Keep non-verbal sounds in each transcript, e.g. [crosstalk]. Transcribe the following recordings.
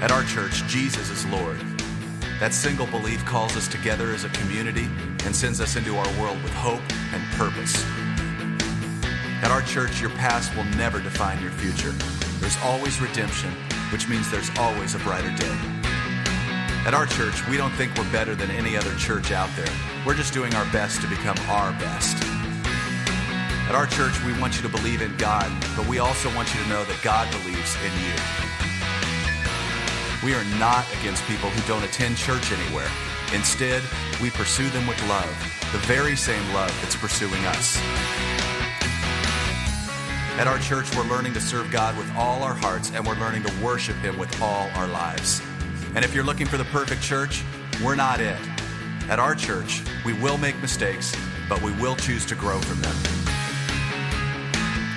At our church, Jesus is Lord. That single belief calls us together as a community and sends us into our world with hope and purpose. At our church, your past will never define your future. There's always redemption, which means there's always a brighter day. At our church, we don't think we're better than any other church out there. We're just doing our best to become our best. At our church, we want you to believe in God, but we also want you to know that God believes in you. We are not against people who don't attend church anywhere. Instead, we pursue them with love, the very same love that's pursuing us. At our church, we're learning to serve God with all our hearts, and we're learning to worship Him with all our lives. And if you're looking for the perfect church, we're not it. At our church, we will make mistakes, but we will choose to grow from them.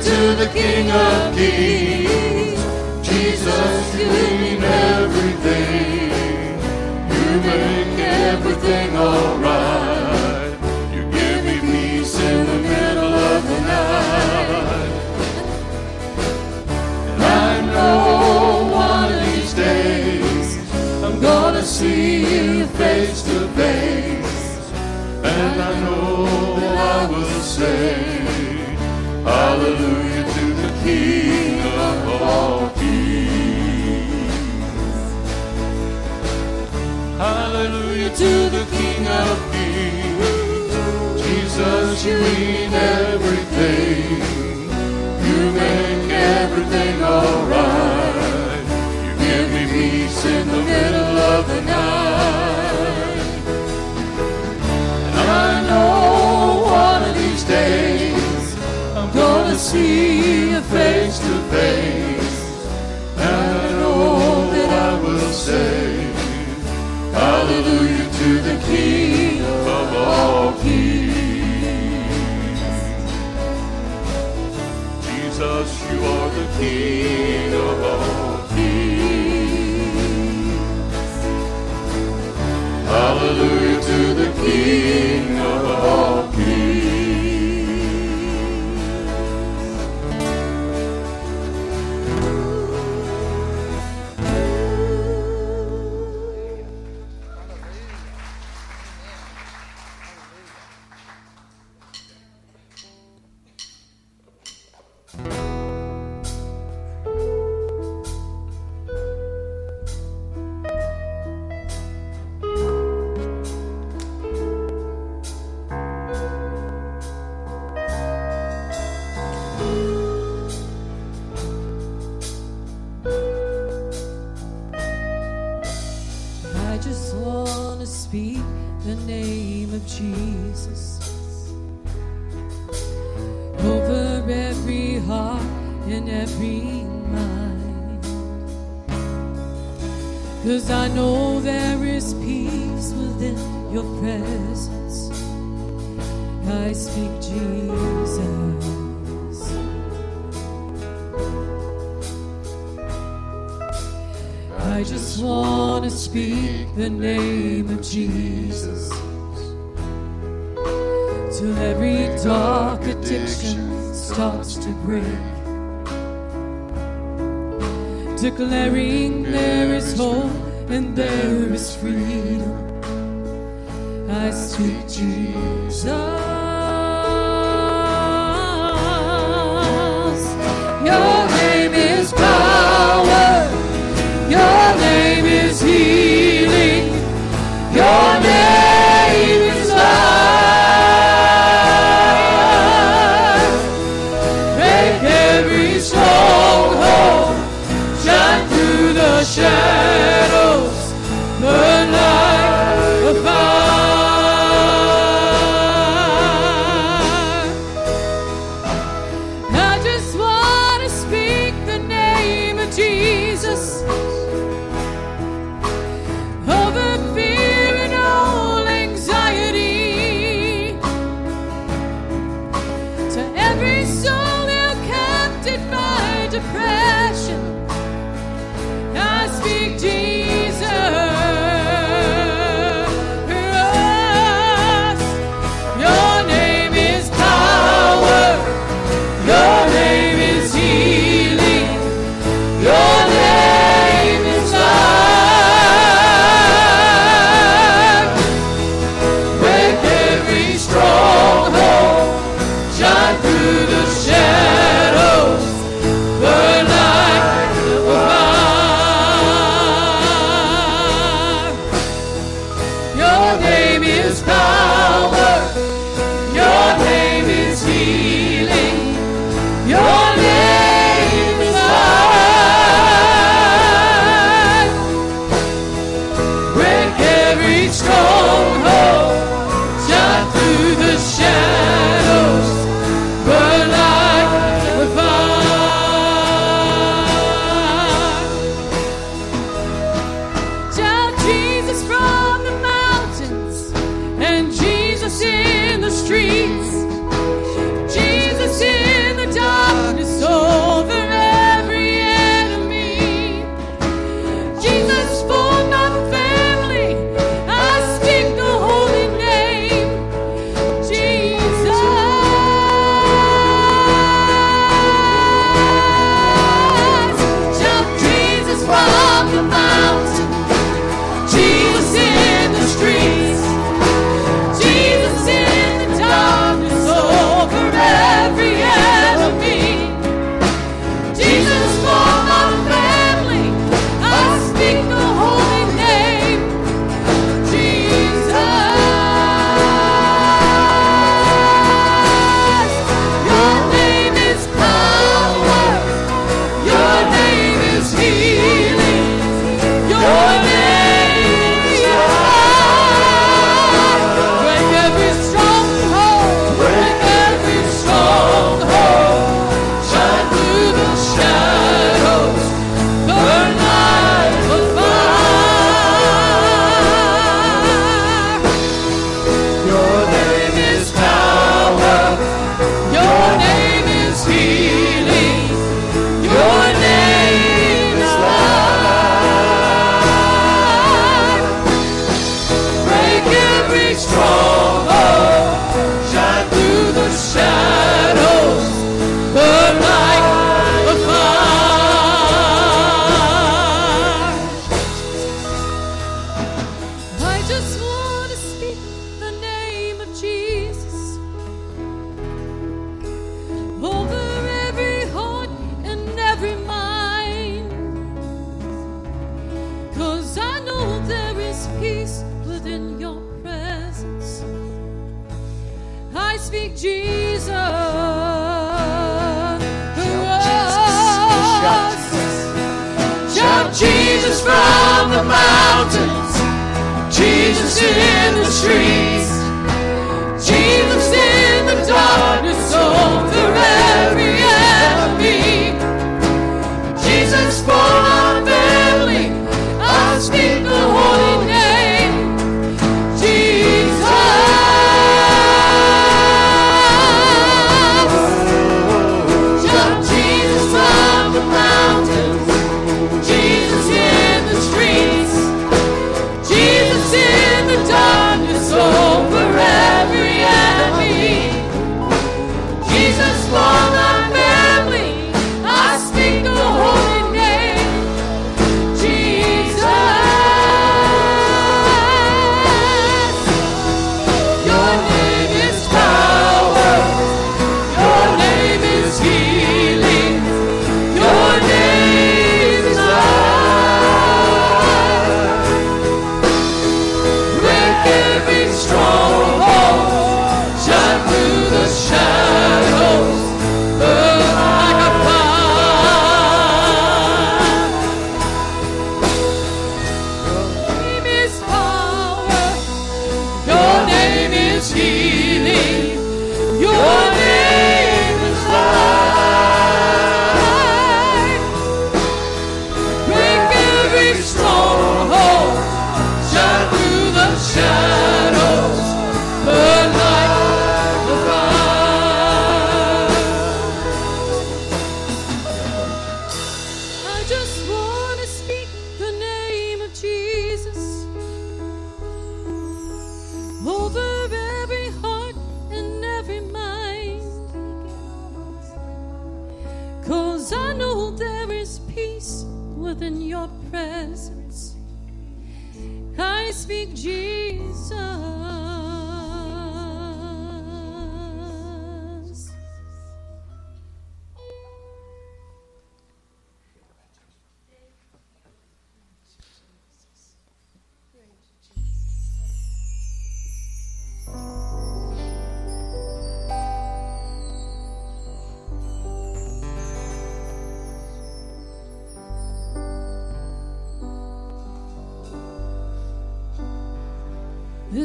to the King of Kings. Jesus, you mean everything. You make everything alright. You give me peace in the middle of the night. And I know one of these days I'm gonna see you face to face. And I know I will say. Hallelujah to the King of all kings. Hallelujah to the King of kings. Jesus, you mean everything. You make everything alright. here.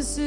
This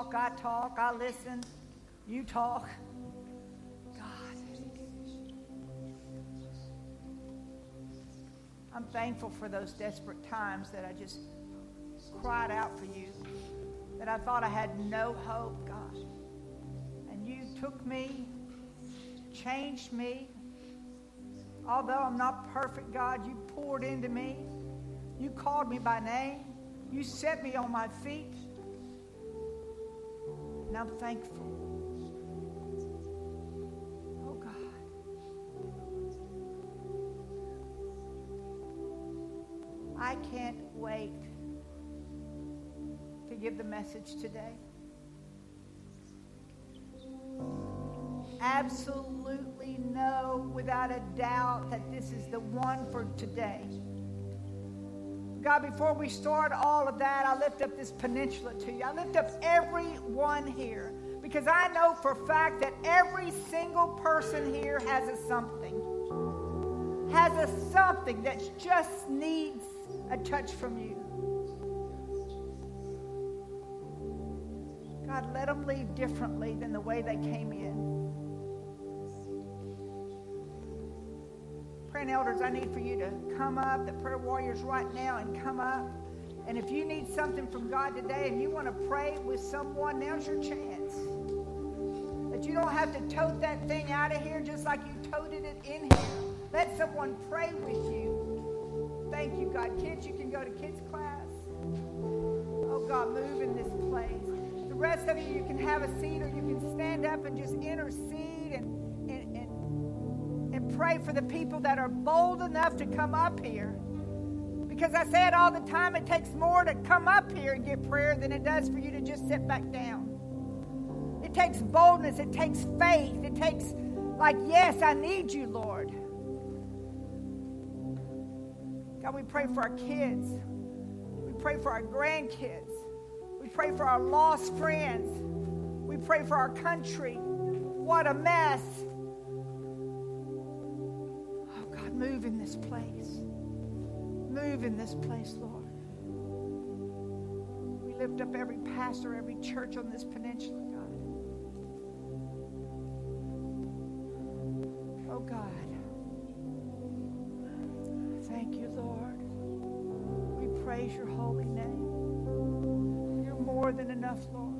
talk, I talk, I listen, you talk. God. I'm thankful for those desperate times that I just cried out for you, that I thought I had no hope, God. And you took me, changed me. Although I'm not perfect, God, you poured into me. You called me by name. You set me on my feet. And I'm thankful. Oh, God. I can't wait to give the message today. Absolutely know without a doubt that this is the one for today. God, before we start all of that, I lift up this peninsula to you. I lift up everyone here because I know for a fact that every single person here has a something. Has a something that just needs a touch from you. God, let them leave differently than the way they came in. Praying elders, I need for you to come up, the prayer warriors right now, and come up. And if you need something from God today and you want to pray with someone, now's your chance. That you don't have to tote that thing out of here just like you toted it in here. Let someone pray with you. Thank you, God. Kids, you can go to kids' class. Oh, God, move in this place. The rest of you, you can have a seat or you can stand up and just intercede and pray for the people that are bold enough to come up here. Because I say it all the time, it takes more to come up here and get prayer than it does for you to just sit back down. It takes boldness, it takes faith, it takes, like, yes, I need you, Lord. God, we pray for our kids. We pray for our grandkids. We pray for our lost friends. We pray for our country. What a mess. Move in this place. Move in this place, Lord. We lift up every pastor, every church on this peninsula, God. Oh, God. Thank you, Lord. We praise your holy name. You're more than enough, Lord.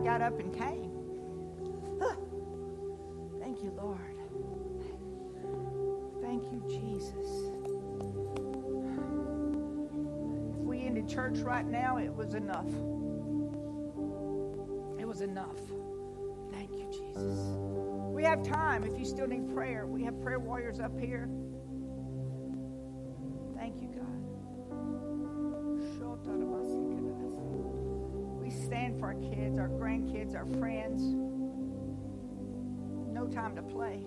Got up and came. Thank you, Lord. Thank you, Jesus. If we ended church right now, it was enough. It was enough. Thank you, Jesus. We have time if you still need prayer. We have prayer warriors up here. Our friends. No time to play.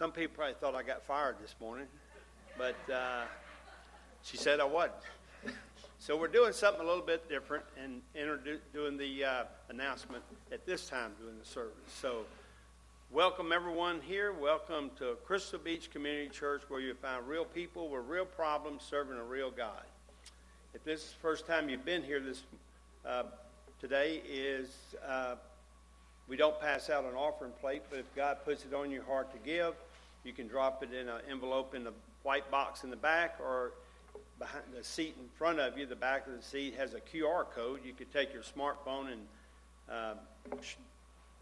Some people probably thought I got fired this morning, but uh, she said I wasn't. So we're doing something a little bit different and doing the uh, announcement at this time during the service. So welcome everyone here. Welcome to Crystal Beach Community Church, where you find real people with real problems serving a real God. If this is the first time you've been here, this uh, today is. Uh, we don't pass out an offering plate, but if God puts it on your heart to give, you can drop it in an envelope in the white box in the back or behind the seat in front of you. The back of the seat has a QR code. You could take your smartphone and uh,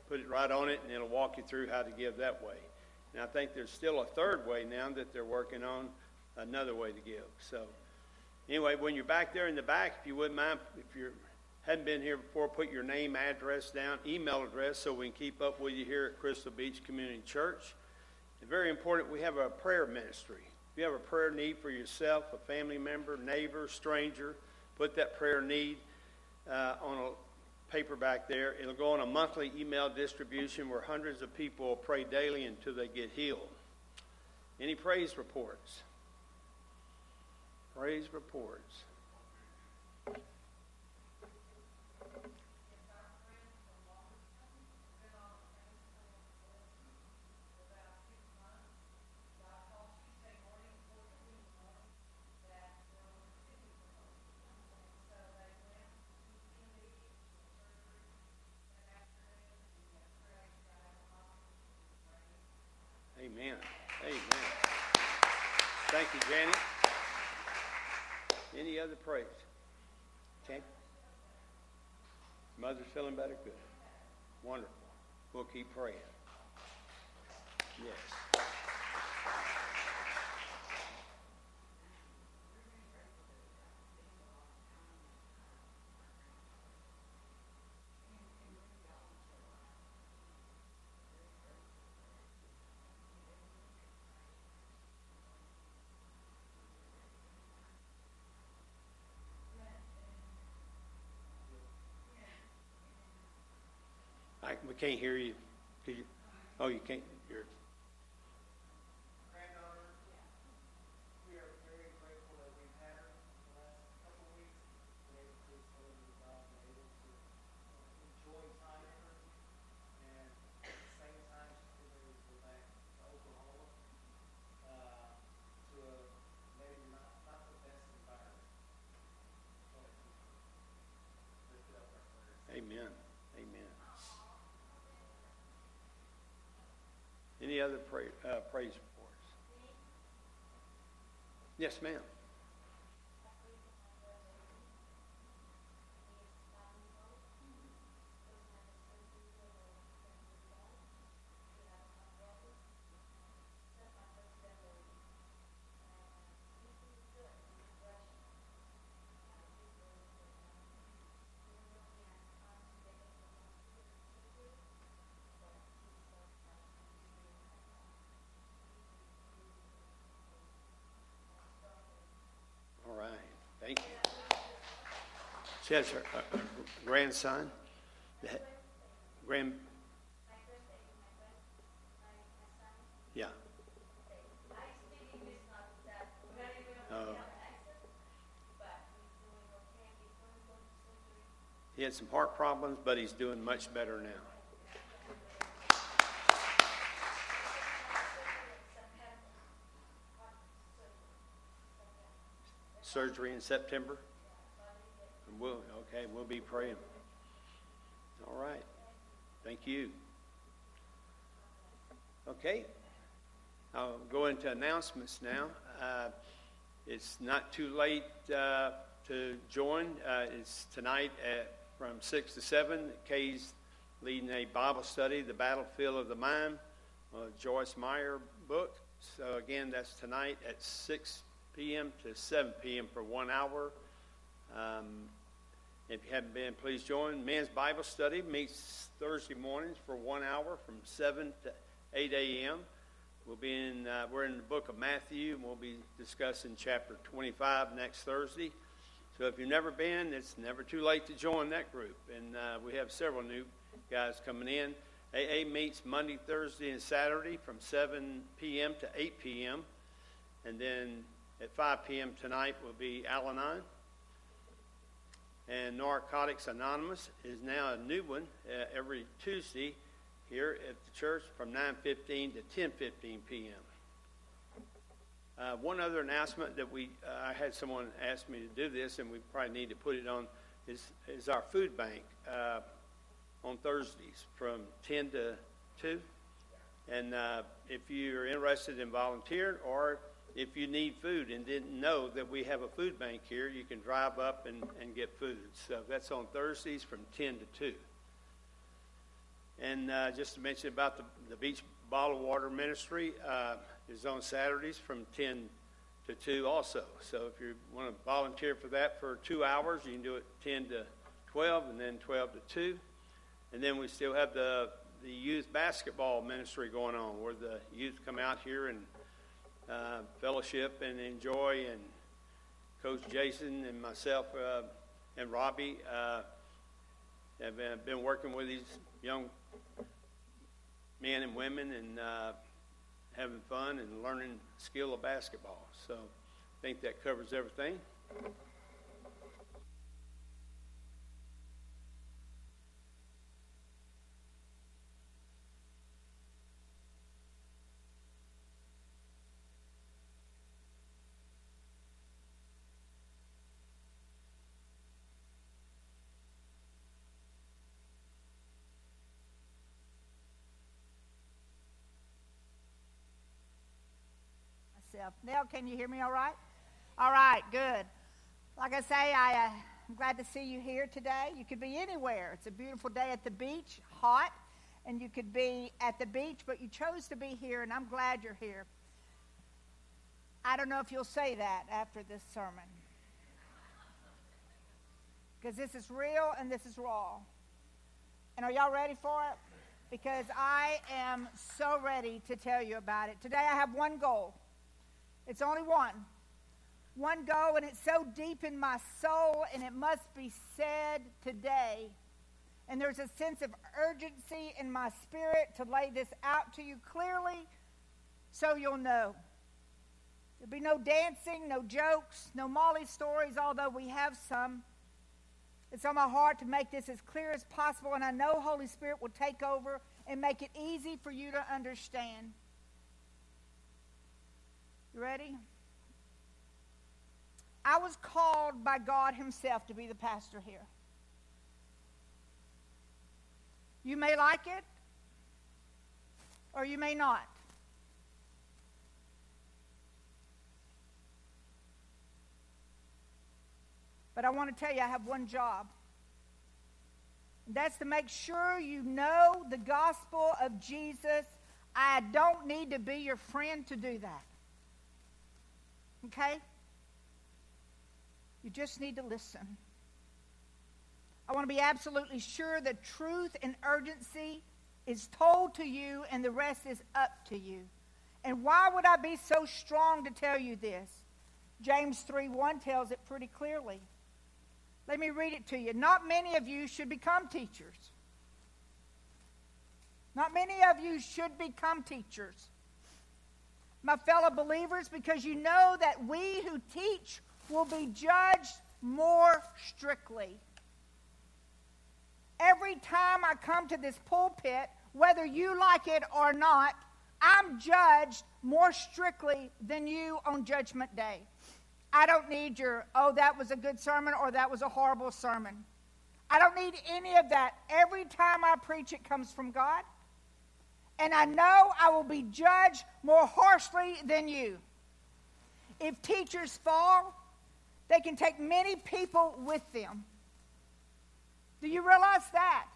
put it right on it, and it'll walk you through how to give that way. And I think there's still a third way now that they're working on another way to give. So anyway, when you're back there in the back, if you wouldn't mind, if you hadn't been here before, put your name, address down, email address, so we can keep up with you here at Crystal Beach Community Church. Very important, we have a prayer ministry. If you have a prayer need for yourself, a family member, neighbor, stranger, put that prayer need uh, on a paper back there. It'll go on a monthly email distribution where hundreds of people pray daily until they get healed. Any praise reports? Praise reports. Amen. Amen. Thank you, Janet. Any other praise? Okay. Mother's feeling better? Good. Wonderful. We'll keep praying. Yes. Can't hear you. Oh, you can't. You're, granddaughter. We are very grateful that we've had her the last couple of weeks. Been able to sort of involve and able to uh, enjoy time with her. And at the same time, she's been able to go back to Oklahoma, uh, to a maybe not, not the best environment. But lift up our prayers. amen. Amen. Any other pra- uh, praise reports? Yes, ma'am. All right. Thank you. She has her uh, grandson. The he- Grand. Yeah. Oh. He had some heart problems, but he's doing much better now. Surgery in September. We'll okay, we'll be praying. All right. Thank you. Okay. I'll go into announcements now. Uh, it's not too late uh, to join. Uh, it's tonight at from six to seven. Kay's leading a Bible study, "The Battlefield of the Mind," Joyce Meyer book. So again, that's tonight at six p.m. to seven p.m. for one hour. Um, if you haven't been, please join. Men's Bible study meets Thursday mornings for one hour from 7 to 8 a.m. We'll be in, uh, we're in the book of Matthew, and we'll be discussing chapter 25 next Thursday. So if you've never been, it's never too late to join that group. And uh, we have several new guys coming in. AA meets Monday, Thursday, and Saturday from 7 p.m. to 8 p.m. And then at 5 p.m. tonight will be Al Anon and Narcotics Anonymous is now a new one uh, every Tuesday here at the church from 9:15 to 10:15 p.m. Uh, one other announcement that we uh, I had someone ask me to do this, and we probably need to put it on is is our food bank uh, on Thursdays from 10 to 2. And uh, if you're interested in volunteering or if you need food and didn't know that we have a food bank here, you can drive up and, and get food. So that's on Thursdays from 10 to 2. And uh, just to mention about the, the Beach Bottled Water Ministry uh, is on Saturdays from 10 to 2 also. So if you want to volunteer for that for two hours, you can do it 10 to 12 and then 12 to 2. And then we still have the, the youth basketball ministry going on where the youth come out here and uh, fellowship and enjoy. And Coach Jason and myself uh, and Robbie uh, have been, been working with these young men and women and uh, having fun and learning skill of basketball. So I think that covers everything. Nell, can you hear me all right? All right, good. Like I say, I, uh, I'm glad to see you here today. You could be anywhere. It's a beautiful day at the beach, hot, and you could be at the beach, but you chose to be here, and I'm glad you're here. I don't know if you'll say that after this sermon. Because this is real and this is raw. And are y'all ready for it? Because I am so ready to tell you about it. Today I have one goal. It's only one. One goal, and it's so deep in my soul, and it must be said today. And there's a sense of urgency in my spirit to lay this out to you clearly so you'll know. There'll be no dancing, no jokes, no Molly stories, although we have some. It's on my heart to make this as clear as possible, and I know Holy Spirit will take over and make it easy for you to understand. You ready? I was called by God Himself to be the pastor here. You may like it, or you may not. But I want to tell you, I have one job. That's to make sure you know the gospel of Jesus. I don't need to be your friend to do that. Okay? You just need to listen. I want to be absolutely sure that truth and urgency is told to you and the rest is up to you. And why would I be so strong to tell you this? James 3 1 tells it pretty clearly. Let me read it to you. Not many of you should become teachers. Not many of you should become teachers. My fellow believers, because you know that we who teach will be judged more strictly. Every time I come to this pulpit, whether you like it or not, I'm judged more strictly than you on Judgment Day. I don't need your, oh, that was a good sermon or that was a horrible sermon. I don't need any of that. Every time I preach, it comes from God. And I know I will be judged more harshly than you. If teachers fall, they can take many people with them. Do you realize that?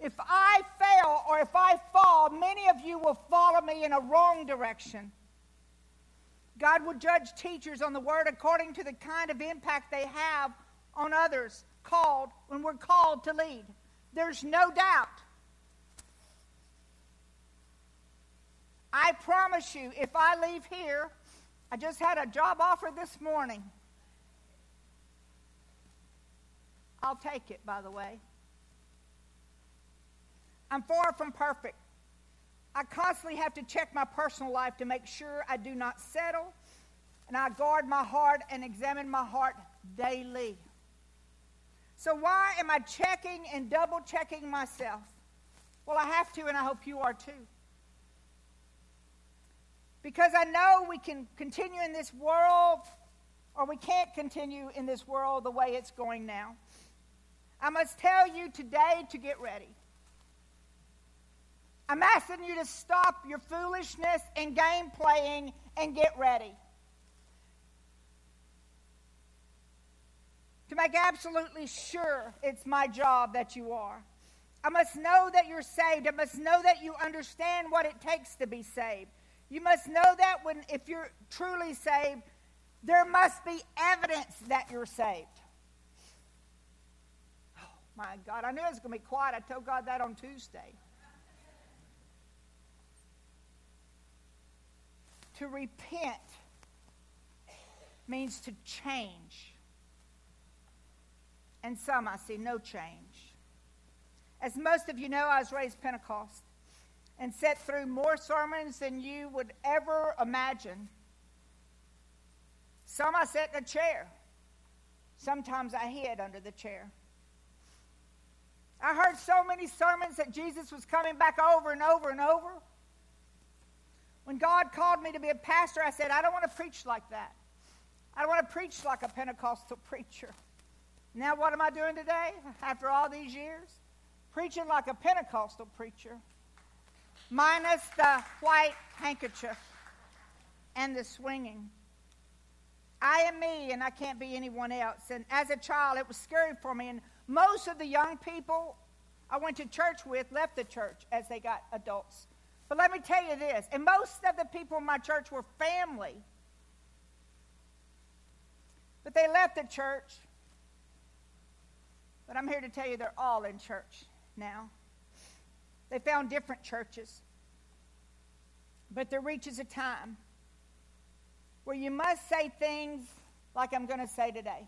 If I fail or if I fall, many of you will follow me in a wrong direction. God will judge teachers on the word according to the kind of impact they have on others called when we're called to lead. There's no doubt. I promise you, if I leave here, I just had a job offer this morning. I'll take it, by the way. I'm far from perfect. I constantly have to check my personal life to make sure I do not settle, and I guard my heart and examine my heart daily. So, why am I checking and double checking myself? Well, I have to, and I hope you are too. Because I know we can continue in this world, or we can't continue in this world the way it's going now. I must tell you today to get ready. I'm asking you to stop your foolishness and game playing and get ready. To make absolutely sure it's my job that you are. I must know that you're saved. I must know that you understand what it takes to be saved. You must know that when if you're truly saved, There must be evidence that you're saved. Oh, my God. I knew it was going to be quiet. I told God that on Tuesday. To repent means to change. And some I see no change. As most of you know, I was raised Pentecost and sat through more sermons than you would ever imagine. Some I sat in a chair. Sometimes I hid under the chair. I heard so many sermons that Jesus was coming back over and over and over. When God called me to be a pastor, I said, I don't want to preach like that. I don't want to preach like a Pentecostal [laughs] preacher. Now, what am I doing today after all these years? Preaching like a Pentecostal preacher, minus the white handkerchief and the swinging. I am me, and I can't be anyone else. And as a child, it was scary for me. And most of the young people I went to church with left the church as they got adults. But let me tell you this, and most of the people in my church were family. But they left the church. But I'm here to tell you they're all in church now. They found different churches. But there reaches a time where you must say things like I'm going to say today.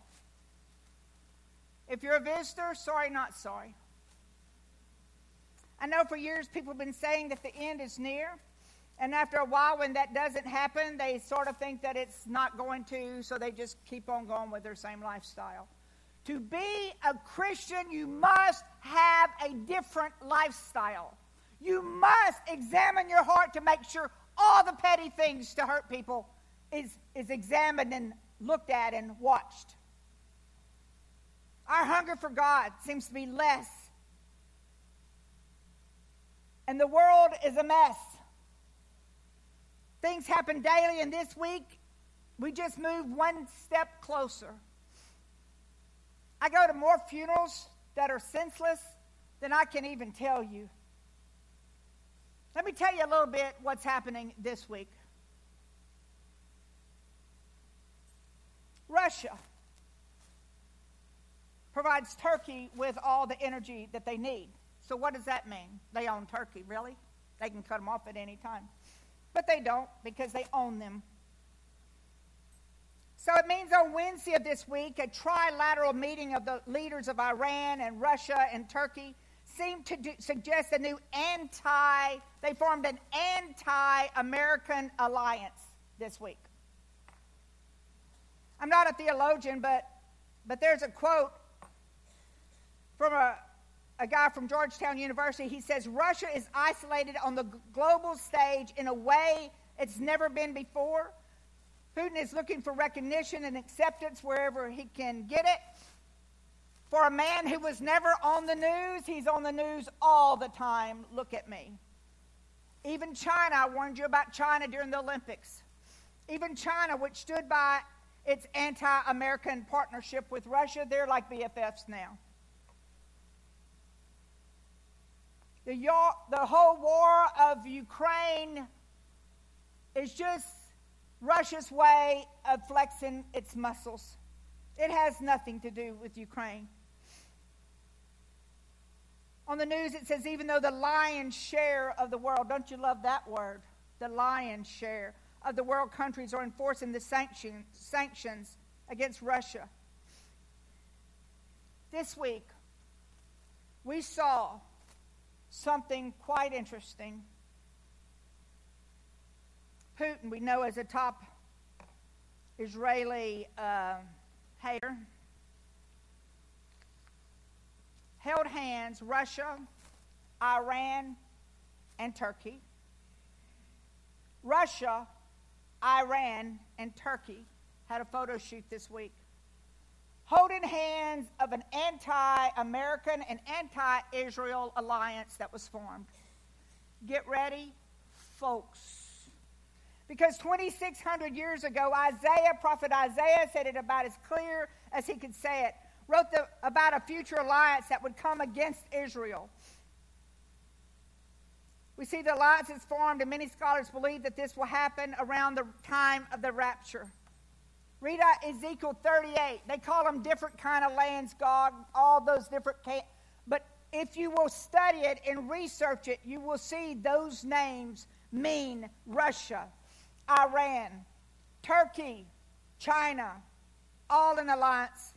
If you're a visitor, sorry, not sorry. I know for years people have been saying that the end is near. And after a while, when that doesn't happen, they sort of think that it's not going to, so they just keep on going with their same lifestyle. To be a Christian, you must have a different lifestyle. You must examine your heart to make sure all the petty things to hurt people is, is examined and looked at and watched. Our hunger for God seems to be less. And the world is a mess. Things happen daily, and this week we just moved one step closer. I go to more funerals that are senseless than I can even tell you. Let me tell you a little bit what's happening this week. Russia provides Turkey with all the energy that they need. So, what does that mean? They own Turkey, really? They can cut them off at any time. But they don't because they own them. So it means on Wednesday of this week, a trilateral meeting of the leaders of Iran and Russia and Turkey seemed to do, suggest a new anti, they formed an anti American alliance this week. I'm not a theologian, but, but there's a quote from a, a guy from Georgetown University. He says, Russia is isolated on the global stage in a way it's never been before. Putin is looking for recognition and acceptance wherever he can get it. For a man who was never on the news, he's on the news all the time. Look at me. Even China, I warned you about China during the Olympics. Even China, which stood by its anti American partnership with Russia, they're like BFFs now. The, the whole war of Ukraine is just Russia's way of flexing its muscles. It has nothing to do with Ukraine. On the news, it says, even though the lion's share of the world, don't you love that word? The lion's share of the world countries are enforcing the sanction, sanctions against Russia. This week, we saw something quite interesting. Putin, we know, as a top Israeli uh, hater held hands Russia, Iran, and Turkey. Russia, Iran, and Turkey had a photo shoot this week. Holding hands of an anti American and anti Israel alliance that was formed. Get ready, folks. Because 2,600 years ago, Isaiah, prophet Isaiah, said it about as clear as he could say it wrote the, about a future alliance that would come against Israel. We see the alliance is formed, and many scholars believe that this will happen around the time of the rapture. Read Ezekiel 38. They call them different kind of lands, God, all those different. Ca- but if you will study it and research it, you will see those names mean Russia, Iran, Turkey, China, all in alliance.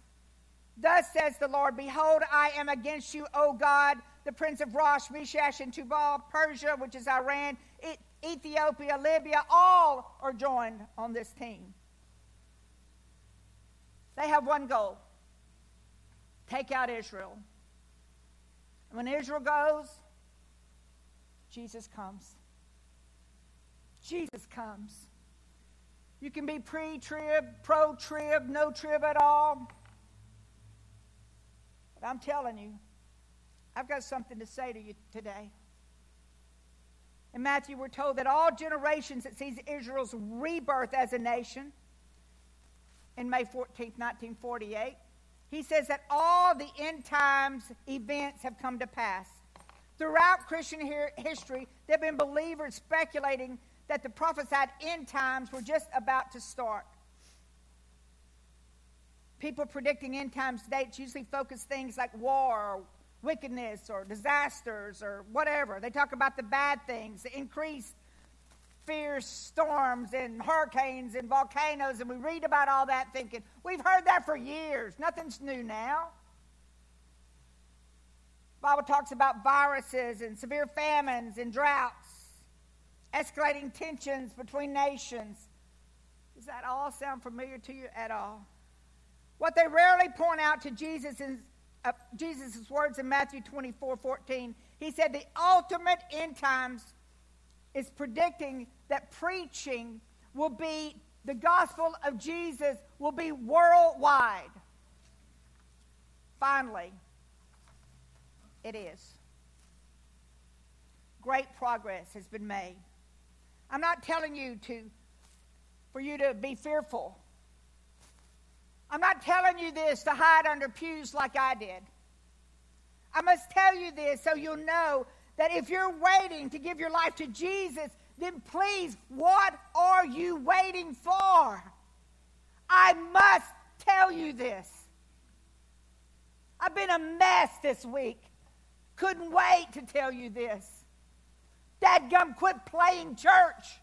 Thus says the Lord Behold, I am against you, O God, the prince of Rosh, Meshech, and Tubal, Persia, which is Iran, Ethiopia, Libya, all are joined on this team. They have one goal take out Israel. And when Israel goes, Jesus comes. Jesus comes. You can be pre trib, pro trib, no trib at all. But I'm telling you, I've got something to say to you today. In Matthew, we're told that all generations that sees Israel's rebirth as a nation in May 14th, 1948, he says that all the end times events have come to pass. Throughout Christian history, there have been believers speculating that the prophesied end times were just about to start. People predicting end times dates usually focus things like war or wickedness or disasters or whatever. They talk about the bad things, the increased fierce storms and hurricanes and volcanoes, and we read about all that thinking, we've heard that for years. Nothing's new now. Bible talks about viruses and severe famines and droughts, escalating tensions between nations. Does that all sound familiar to you at all? What they rarely point out to Jesus is uh, Jesus' words in Matthew 24 14. He said, The ultimate end times is predicting that preaching will be, the gospel of Jesus will be worldwide. Finally, it is. Great progress has been made. I'm not telling you to for you to be fearful. I'm not telling you this to hide under pews like I did. I must tell you this so you'll know that if you're waiting to give your life to Jesus, then please, what are you waiting for? I must tell you this. I've been a mess this week. Couldn't wait to tell you this. Dadgum, quit playing church.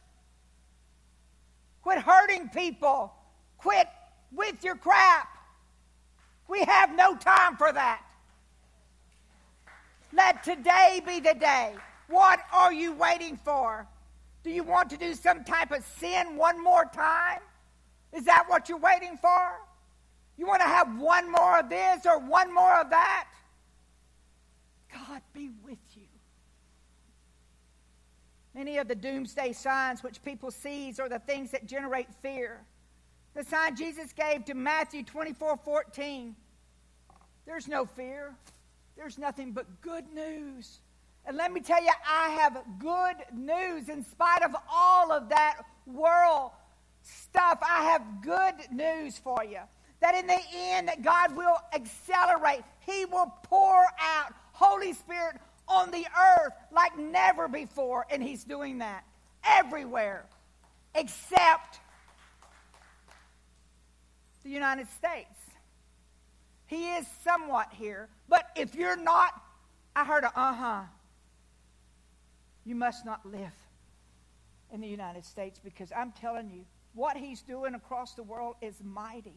Quit hurting people. Quit with your crap. We have no time for that. Let today be the day. What are you waiting for? Do you want to do some type of sin one more time? Is that what you're waiting for? You want to have one more of this or one more of that? God be with you. Many of the doomsday signs which people seize are the things that generate fear. The sign Jesus gave to Matthew 24 14. There's no fear, there's nothing but good news. And let me tell you, I have good news. In spite of all of that world stuff, I have good news for you. That in the end, that God will accelerate. He will pour out Holy Spirit on the earth like never before. And He's doing that everywhere except the United States. He is somewhat here. But if you're not, I heard a uh huh. You must not live in the United States because I'm telling you, what he's doing across the world is mighty.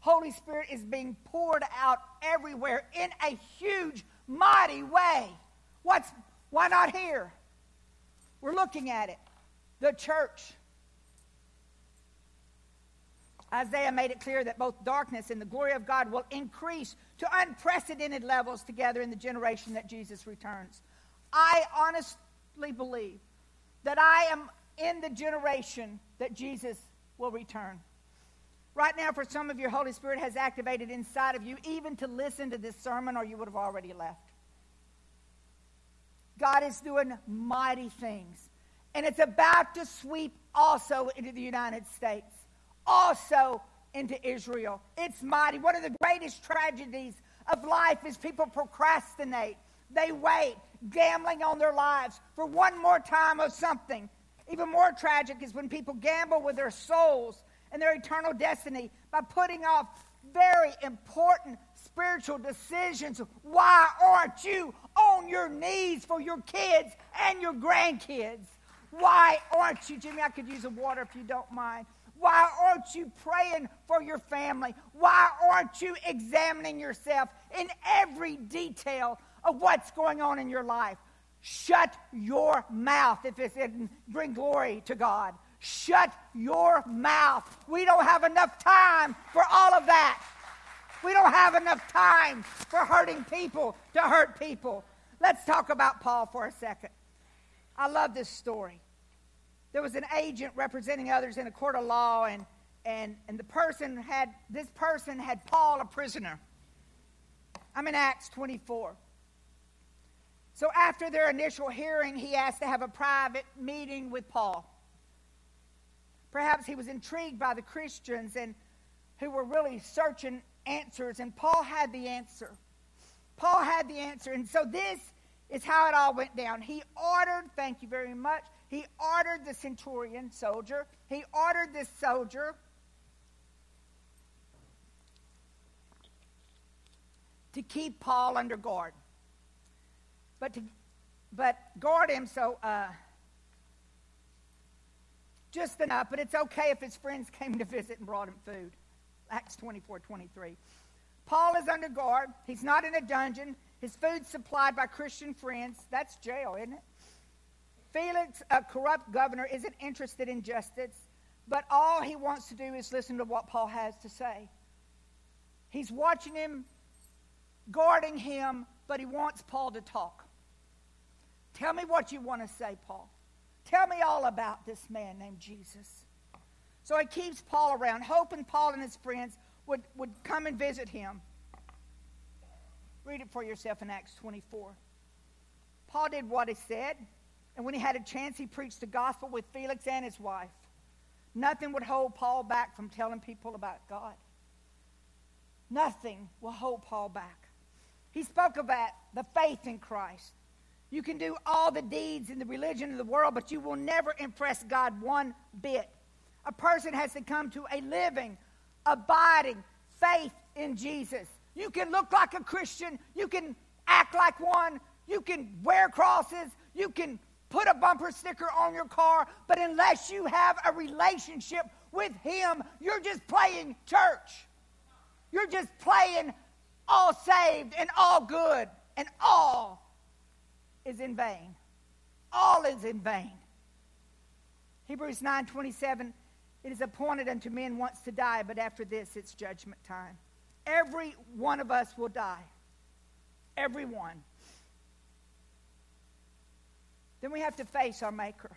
Holy Spirit is being poured out everywhere in a huge, mighty way. What's why not here? We're looking at it. The church. Isaiah made it clear that both darkness and the glory of God will increase to unprecedented levels together in the generation that Jesus returns. I honestly believe that I am in the generation that Jesus will return. Right now, for some of you, Holy Spirit has activated inside of you even to listen to this sermon, or you would have already left. God is doing mighty things, and it's about to sweep also into the United States also into Israel. It's mighty. One of the greatest tragedies of life is people procrastinate. They wait, gambling on their lives for one more time of something. Even more tragic is when people gamble with their souls and their eternal destiny by putting off very important spiritual decisions. Why aren't you on your knees for your kids and your grandkids? Why aren't you, Jimmy? I could use a water if you don't mind. Why aren't you praying for your family? Why aren't you examining yourself in every detail of what's going on in your life? Shut your mouth if it didn't bring glory to God. Shut your mouth. We don't have enough time for all of that. We don't have enough time for hurting people to hurt people. Let's talk about Paul for a second. I love this story. There was an agent representing others in a court of law, and, and, and the person had, this person had Paul a prisoner. I'm in Acts 24. So after their initial hearing, he asked to have a private meeting with Paul. Perhaps he was intrigued by the Christians and who were really searching answers, and Paul had the answer. Paul had the answer. And so this is how it all went down. He ordered, thank you very much, he ordered the centurion soldier, he ordered this soldier to keep Paul under guard but to but guard him so uh, just enough. But it's okay if his friends [laughs] came to visit and brought him food. Acts 24 23. Paul is under guard. He's not in a dungeon. His food's supplied by Christian friends. That's jail, isn't it? Felix, a corrupt governor, isn't interested in justice, but all he wants to do is listen to what Paul has to say. He's watching him, guarding him, but he wants Paul to talk. Tell me what you want to say, Paul. Tell me all about this man named Jesus. So he keeps Paul around, hoping Paul and his friends would, would come and visit him. Read it for yourself in Acts 24. Paul did what he said, and when he had a chance, he preached the gospel with Felix and his wife. Nothing would hold Paul back from telling people about God. Nothing will hold Paul back. He spoke about the faith in Christ, you can do all the deeds in the religion of the world, but you will never impress God one bit. A person has to come to a living, abiding faith in Jesus. You can look like a Christian, you can act like one, you can wear crosses, you can put a bumper sticker on your car, but unless you have a relationship with Him, you're just playing church. You're just playing all saved and all good and all is in vain. All is in vain. Hebrews 9:27 It is appointed unto men once to die, but after this it's judgment time. Every one of us will die. Every one. Then we have to face our maker.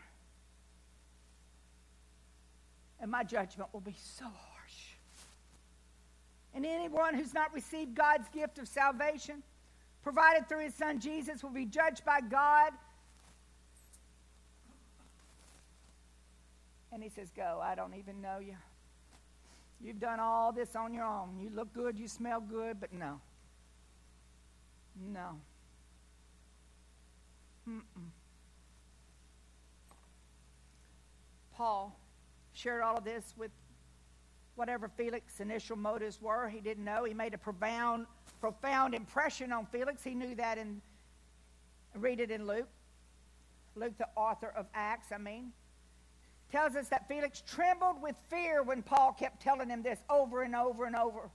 And my judgment will be so harsh. And anyone who's not received God's gift of salvation provided through his son Jesus, will be judged by God. And he says, Go, I don't even know you. You've done all this on your own. You look good, you smell good, but no. No. Mm-mm. Paul shared all of this with whatever Felix's initial motives were. He didn't know. He made a profound, profound impression on Felix. He knew that and read it in Luke. Luke, the author of Acts, I mean, tells us that Felix trembled with fear when Paul kept telling him this over and over and over.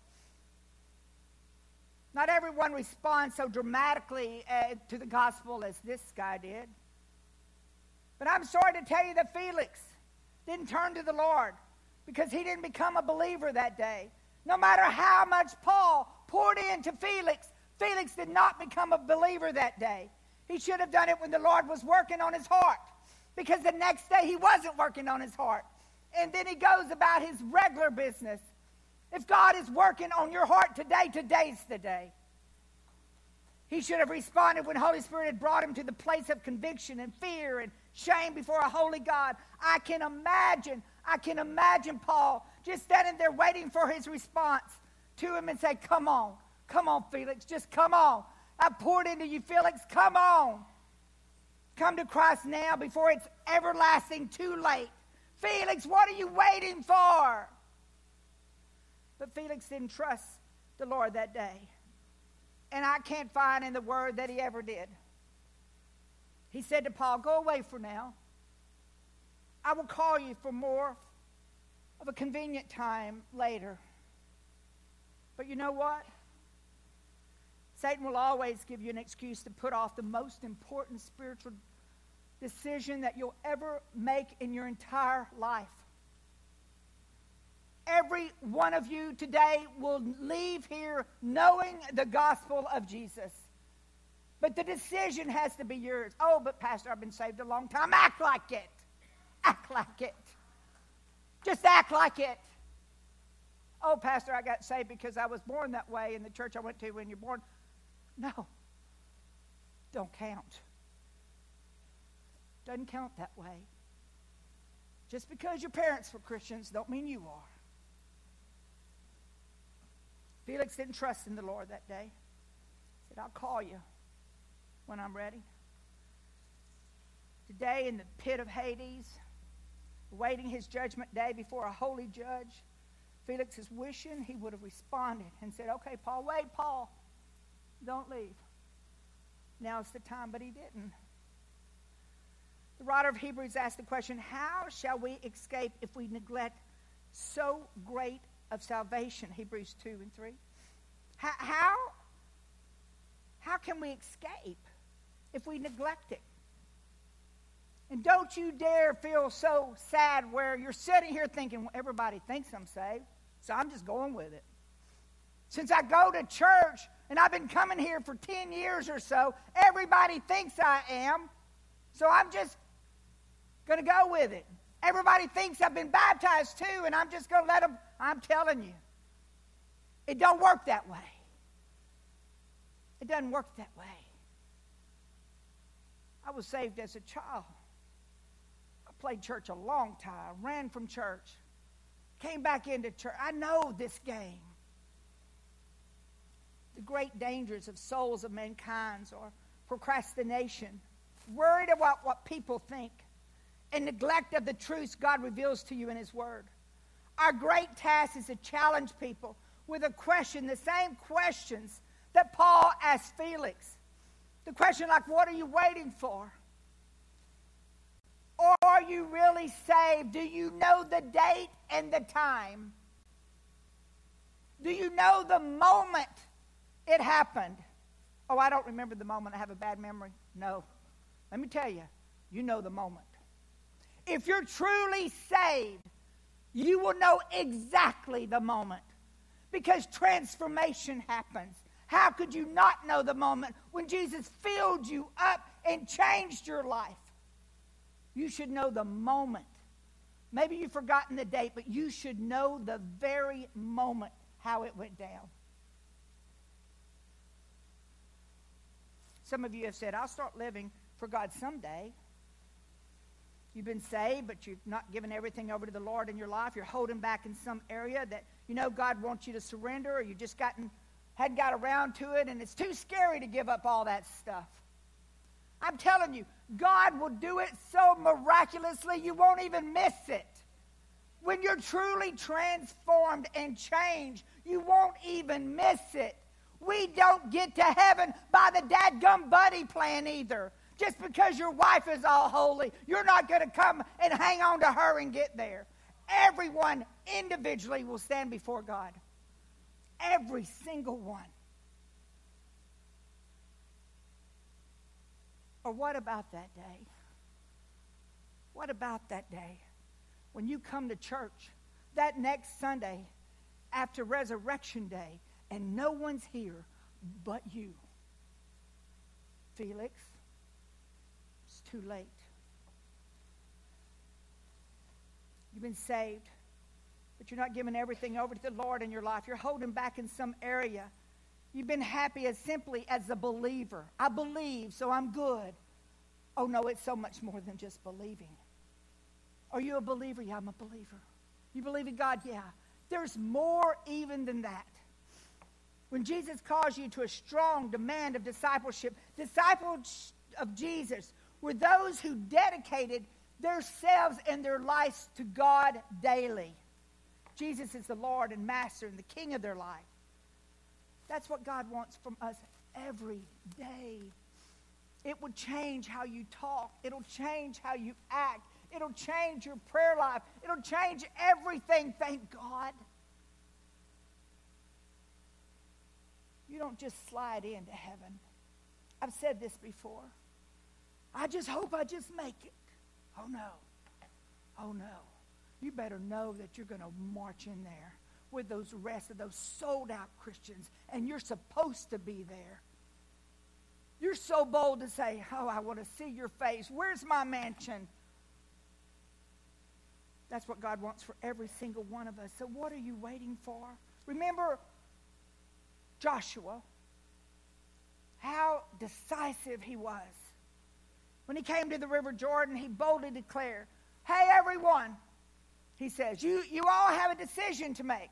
Not everyone responds so dramatically uh, to the gospel as this guy did. But I'm sorry to tell you that Felix didn't turn to the Lord because he didn't become a believer that day. No matter how much Paul poured into Felix, Felix did not become a believer that day. He should have done it when the Lord was working on his heart because the next day he wasn't working on his heart. And then he goes about his regular business. If God is working on your heart today, today's the day. He should have responded when Holy Spirit had brought him to the place of conviction and fear and shame before a holy God. I can imagine I can imagine Paul just standing there waiting for his response to him and say, Come on, come on, Felix, just come on. I poured into you, Felix, come on. Come to Christ now before it's everlasting too late. Felix, what are you waiting for? But Felix didn't trust the Lord that day. And I can't find in the word that he ever did. He said to Paul, Go away for now. I will call you for more of a convenient time later. But you know what? Satan will always give you an excuse to put off the most important spiritual decision that you'll ever make in your entire life. Every one of you today will leave here knowing the gospel of Jesus. But the decision has to be yours. Oh, but Pastor, I've been saved a long time. Act like it. Act like it. Just act like it. Oh, Pastor, I got saved because I was born that way in the church I went to when you're born. No. Don't count. Doesn't count that way. Just because your parents were Christians don't mean you are. Felix didn't trust in the Lord that day. He said, I'll call you when I'm ready. Today, in the pit of Hades, awaiting his judgment day before a holy judge, Felix is wishing he would have responded and said, Okay, Paul, wait, Paul, don't leave. Now's the time, but he didn't. The writer of Hebrews asked the question How shall we escape if we neglect so great of salvation? Hebrews 2 and 3. How, how, how can we escape if we neglect it? And don't you dare feel so sad where you're sitting here thinking, well, everybody thinks I'm saved, so I'm just going with it. Since I go to church and I've been coming here for 10 years or so, everybody thinks I am, so I'm just going to go with it. Everybody thinks I've been baptized too, and I'm just going to let them. I'm telling you, it don't work that way. It doesn't work that way. I was saved as a child. I played church a long time, ran from church, came back into church. I know this game. The great dangers of souls of mankind are procrastination, worried about what people think, and neglect of the truths God reveals to you in His Word. Our great task is to challenge people with a question, the same questions that Paul asked Felix. The question, like, what are you waiting for? Or are you really saved? Do you know the date and the time? Do you know the moment it happened? Oh, I don't remember the moment. I have a bad memory. No. Let me tell you, you know the moment. If you're truly saved, you will know exactly the moment because transformation happens. How could you not know the moment when Jesus filled you up and changed your life? You should know the moment. Maybe you've forgotten the date, but you should know the very moment how it went down. Some of you have said, I'll start living for God someday. You've been saved, but you've not given everything over to the Lord in your life. You're holding back in some area that you know God wants you to surrender, or you just gotten hadn't got around to it, and it's too scary to give up all that stuff. I'm telling you, God will do it so miraculously you won't even miss it. When you're truly transformed and changed, you won't even miss it. We don't get to heaven by the dadgum buddy plan either. Just because your wife is all holy, you're not going to come and hang on to her and get there. Everyone individually will stand before God. Every single one. Or what about that day? What about that day when you come to church that next Sunday after Resurrection Day and no one's here but you? Felix, it's too late. You've been saved but you're not giving everything over to the Lord in your life. You're holding back in some area. You've been happy as simply as a believer. I believe, so I'm good. Oh, no, it's so much more than just believing. Are you a believer? Yeah, I'm a believer. You believe in God? Yeah. There's more even than that. When Jesus calls you to a strong demand of discipleship, disciples of Jesus were those who dedicated themselves and their lives to God daily. Jesus is the Lord and Master and the King of their life. That's what God wants from us every day. It will change how you talk, it'll change how you act, it'll change your prayer life, it'll change everything, thank God. You don't just slide into heaven. I've said this before. I just hope I just make it. Oh no. Oh no. You better know that you're going to march in there with those rest of those sold out Christians, and you're supposed to be there. You're so bold to say, Oh, I want to see your face. Where's my mansion? That's what God wants for every single one of us. So, what are you waiting for? Remember Joshua, how decisive he was. When he came to the River Jordan, he boldly declared, Hey, everyone, he says, you, you all have a decision to make.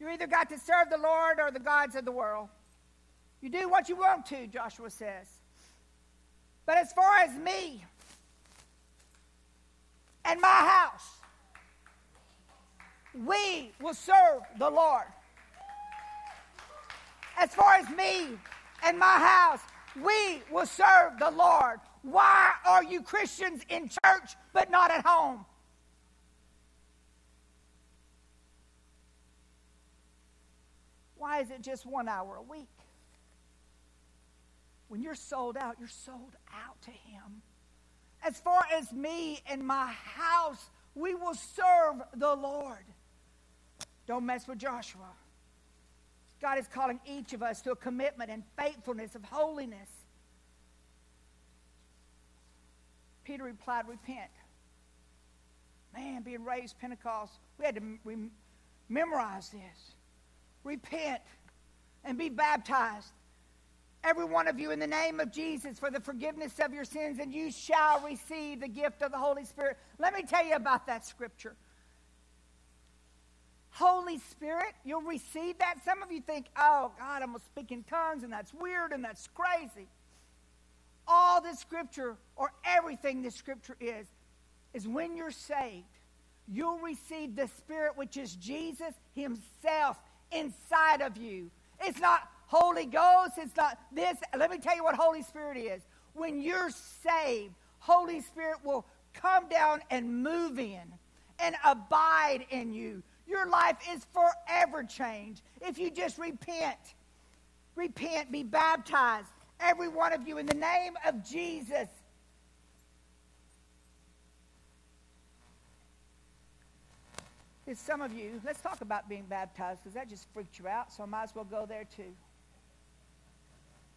You either got to serve the Lord or the gods of the world. You do what you want to, Joshua says. But as far as me and my house, we will serve the Lord. As far as me and my house, we will serve the Lord. Why are you Christians in church but not at home? Why is it just one hour a week? When you're sold out, you're sold out to Him. As far as me and my house, we will serve the Lord. Don't mess with Joshua. God is calling each of us to a commitment and faithfulness of holiness. Peter replied, Repent. Man, being raised Pentecost, we had to memorize this. Repent and be baptized, every one of you, in the name of Jesus for the forgiveness of your sins, and you shall receive the gift of the Holy Spirit. Let me tell you about that scripture. Holy Spirit, you'll receive that. Some of you think, oh, God, I'm going to speak in tongues, and that's weird and that's crazy. All the scripture, or everything the scripture is, is when you're saved, you'll receive the Spirit, which is Jesus Himself inside of you. It's not Holy Ghost, it's not this. Let me tell you what Holy Spirit is. When you're saved, Holy Spirit will come down and move in and abide in you. Your life is forever changed if you just repent. Repent, be baptized, every one of you, in the name of Jesus. There's some of you, let's talk about being baptized because that just freaked you out, so I might as well go there too.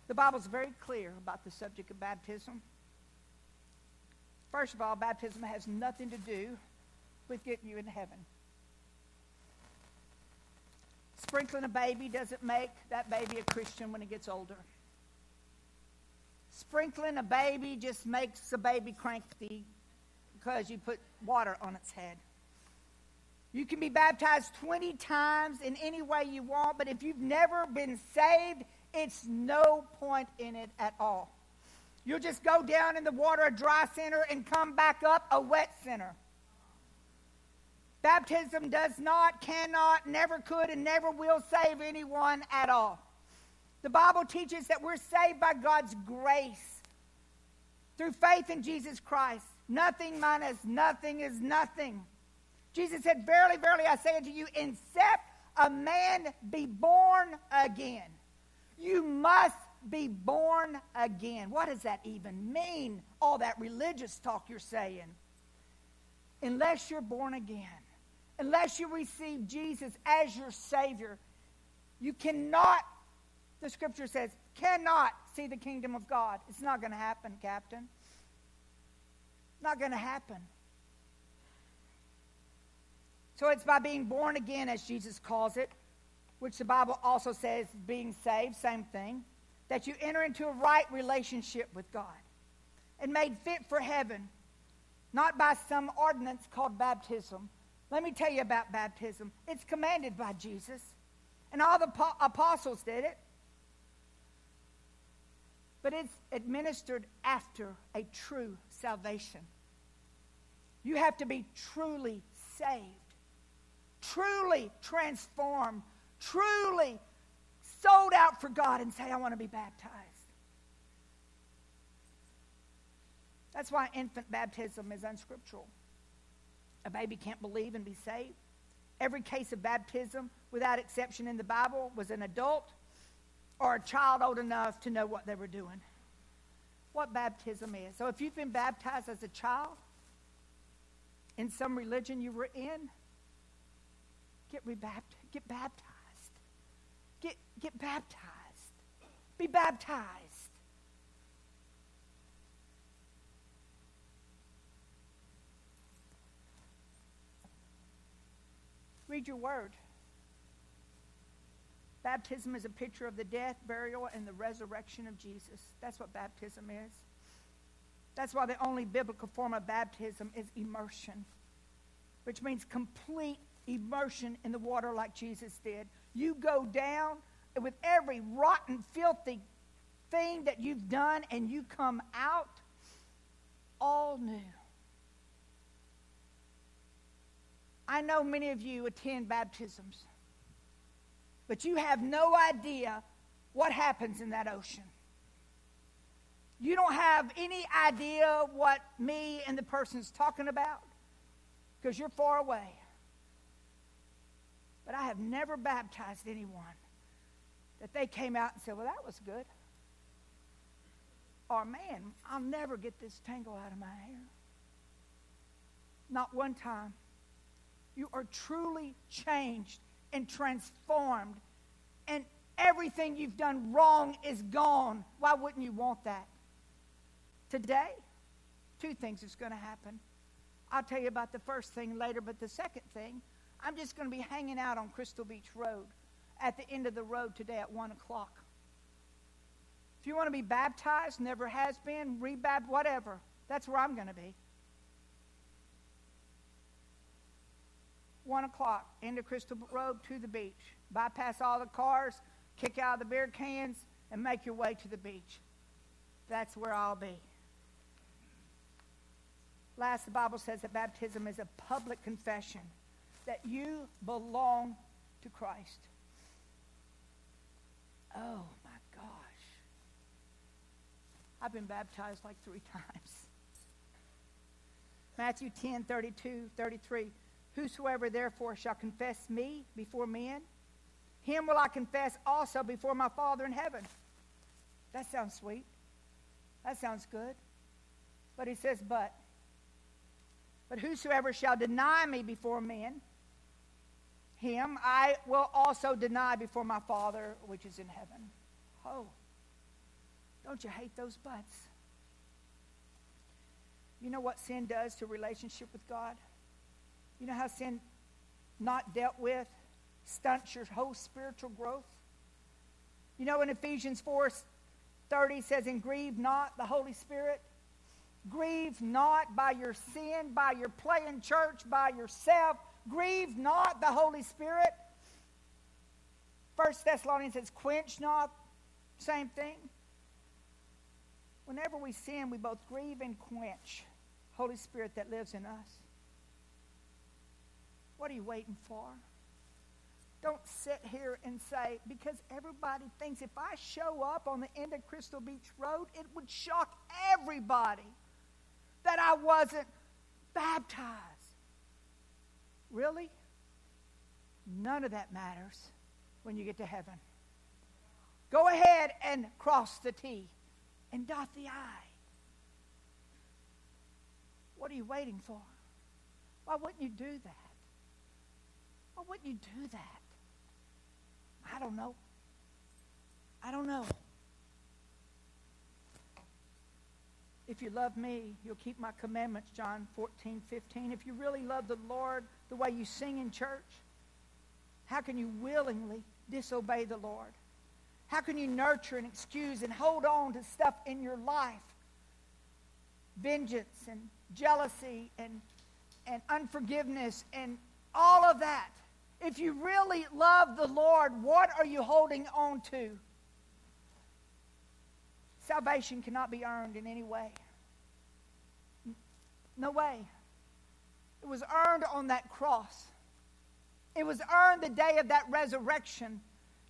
The Bible's very clear about the subject of baptism. First of all, baptism has nothing to do with getting you into heaven. Sprinkling a baby doesn't make that baby a Christian when it gets older. Sprinkling a baby just makes a baby cranky because you put water on its head. You can be baptized 20 times in any way you want, but if you've never been saved, it's no point in it at all. You'll just go down in the water a dry sinner and come back up a wet sinner. Baptism does not, cannot, never could, and never will save anyone at all. The Bible teaches that we're saved by God's grace through faith in Jesus Christ. Nothing minus nothing is nothing. Jesus said, Verily, verily, I say unto you, except a man be born again, you must be born again. What does that even mean? All that religious talk you're saying. Unless you're born again, unless you receive Jesus as your Savior, you cannot, the scripture says, cannot see the kingdom of God. It's not going to happen, Captain. Not going to happen. So it's by being born again, as Jesus calls it, which the Bible also says being saved, same thing, that you enter into a right relationship with God and made fit for heaven, not by some ordinance called baptism. Let me tell you about baptism. It's commanded by Jesus, and all the po- apostles did it. But it's administered after a true salvation. You have to be truly saved. truly transformed, truly sold out for God and say, I want to be baptized. That's why infant baptism is unscriptural. A baby can't believe and be saved. Every case of baptism, without exception in the Bible, was an adult or a child old enough to know what they were doing. What baptism is. So if you've been baptized as a child in some religion you were in, get rebaptized. Get baptized. Get, get baptized. Be baptized. Read your word. Baptism is a picture of the death, burial, and the resurrection of Jesus. That's what baptism is. That's why the only biblical form of baptism is immersion, which means complete immersion in the water like Jesus did. You go down with every rotten, filthy thing that you've done, and you come out all new. I know many of you attend baptisms, but you have no idea what happens in that ocean. You don't have any idea what me and the person's talking about because you're far away. But I have never baptized anyone that they came out and said, Well, that was good. Or, man, I'll never get this tangle out of my hair. Not one time. You are truly changed and transformed, and everything you've done wrong is gone. Why wouldn't you want that? Today, two things is going to happen. I'll tell you about the first thing later, but the second thing, I'm just going to be hanging out on Crystal Beach Road at the end of the road today at 1 o'clock. If you want to be baptized, never has been, rebaptized, whatever, that's where I'm going to be. 1 o'clock, into Crystal Road to the beach. Bypass all the cars, kick out the beer cans, and make your way to the beach. That's where I'll be. Last, the Bible says that baptism is a public confession that you belong to Christ. Oh my gosh. I've been baptized like three [laughs] times. Matthew 10 32, 33. Whosoever therefore shall confess me before men, him will I confess also before my Father in heaven. That sounds sweet. That sounds good. But he says, but. But whosoever shall deny me before men, him I will also deny before my Father which is in heaven. Oh, don't you hate those buts? You know what sin does to relationship with God? You know how sin not dealt with stunts your whole spiritual growth? You know in Ephesians 4 30 says, And grieve not the Holy Spirit. Grieve not by your sin, by your play in church, by yourself. Grieve not the Holy Spirit. First Thessalonians says, Quench not. Same thing. Whenever we sin, we both grieve and quench Holy Spirit that lives in us. What are you waiting for? Don't sit here and say, because everybody thinks if I show up on the end of Crystal Beach Road, it would shock everybody that I wasn't baptized. Really? None of that matters when you get to heaven. Go ahead and cross the T and dot the I. What are you waiting for? Why wouldn't you do that? Why wouldn't you do that? I don't know. I don't know. If you love me, you'll keep my commandments, John 14, 15. If you really love the Lord the way you sing in church, how can you willingly disobey the Lord? How can you nurture and excuse and hold on to stuff in your life? Vengeance and jealousy and, and unforgiveness and all of that. If you really love the Lord, what are you holding on to? Salvation cannot be earned in any way. No way. It was earned on that cross. It was earned the day of that resurrection.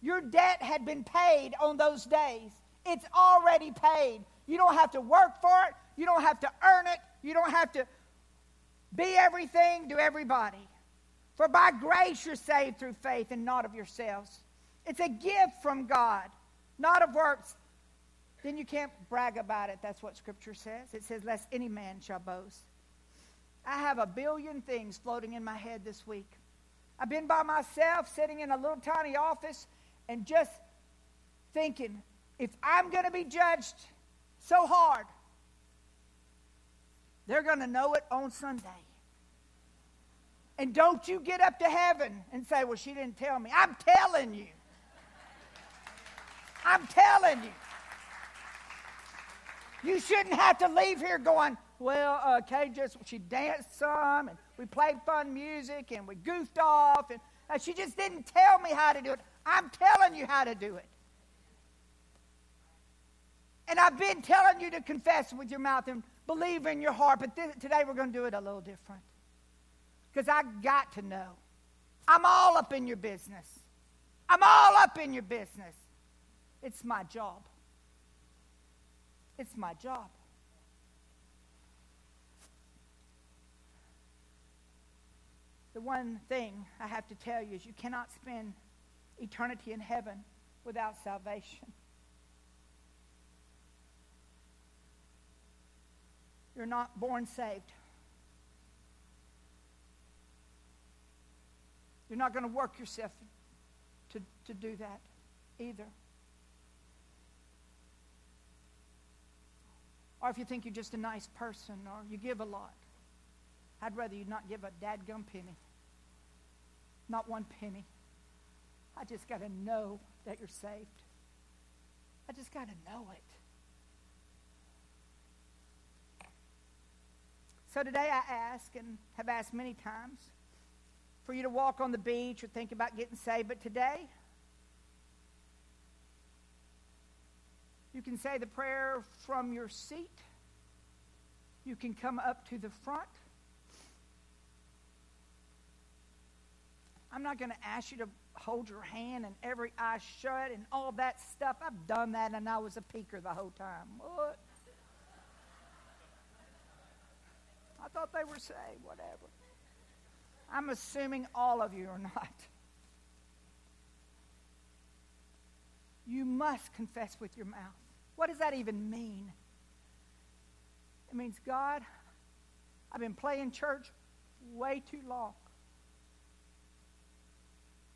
Your debt had been paid on those days. It's already paid. You don't have to work for it. You don't have to earn it. You don't have to be everything to everybody. For by grace you're saved through faith and not of yourselves. It's a gift from God, not of works. Then you can't brag about it. That's what Scripture says. It says, Lest any man shall boast. I have a billion things floating in my head this week. I've been by myself, sitting in a little tiny office, and just thinking, if I'm going to be judged so hard, they're going to know it on Sunday. And don't you get up to heaven and say, well, she didn't tell me. I'm telling you. I'm telling you. You shouldn't have to leave here going, well, uh, Kay just, she danced some, and we played fun music, and we goofed off, and uh, she just didn't tell me how to do it. I'm telling you how to do it. And I've been telling you to confess with your mouth and believe in your heart, but th- today we're going to do it a little different. Because I got to know. I'm all up in your business. I'm all up in your business. It's my job. It's my job. The one thing I have to tell you is you cannot spend eternity in heaven without salvation. You're not born saved. You're not going to work yourself to, to do that either. Or if you think you're just a nice person or you give a lot, I'd rather you not give a dadgum penny. Not one penny. I just got to know that you're saved. I just got to know it. So today I ask, and have asked many times, for you to walk on the beach or think about getting saved. But today, you can say the prayer from your seat. You can come up to the front. I'm not going to ask you to hold your hand and every eye shut and all that stuff. I've done that and I was a peeker the whole time. What? I thought they were saved, whatever. I'm assuming all of you are not. You must confess with your mouth. What does that even mean? It means, God, I've been playing church way too long.